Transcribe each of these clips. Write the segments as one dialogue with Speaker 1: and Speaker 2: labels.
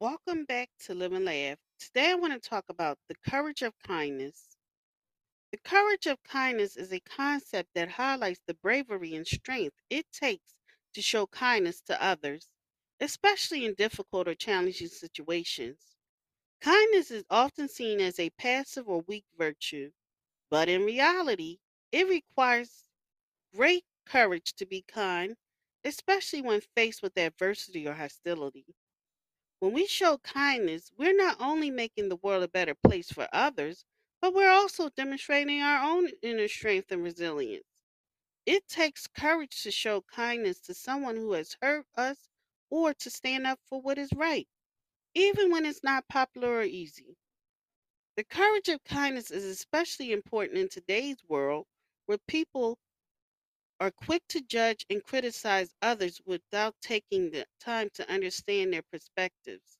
Speaker 1: Welcome back to Live and Laugh. Today I want to talk about the courage of kindness. The courage of kindness is a concept that highlights the bravery and strength it takes to show kindness to others, especially in difficult or challenging situations. Kindness is often seen as a passive or weak virtue, but in reality, it requires great courage to be kind, especially when faced with adversity or hostility. When we show kindness, we're not only making the world a better place for others, but we're also demonstrating our own inner strength and resilience. It takes courage to show kindness to someone who has hurt us or to stand up for what is right, even when it's not popular or easy. The courage of kindness is especially important in today's world where people are quick to judge and criticize others without taking the time to understand their perspectives.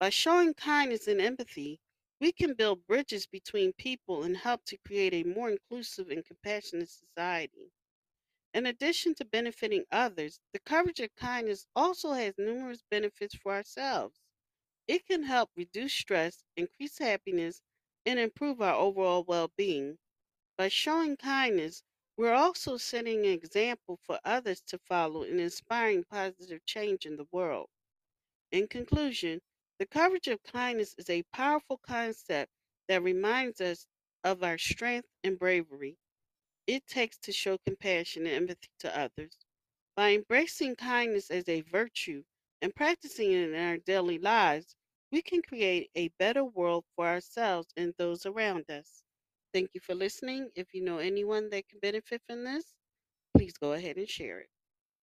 Speaker 1: By showing kindness and empathy, we can build bridges between people and help to create a more inclusive and compassionate society. In addition to benefiting others, the coverage of kindness also has numerous benefits for ourselves. It can help reduce stress, increase happiness, and improve our overall well being. By showing kindness, we're also setting an example for others to follow and inspiring positive change in the world. In conclusion, the courage of kindness is a powerful concept that reminds us of our strength and bravery it takes to show compassion and empathy to others. By embracing kindness as a virtue and practicing it in our daily lives, we can create a better world for ourselves and those around us. Thank you for listening. If you know anyone that can benefit from this, please go ahead and share it.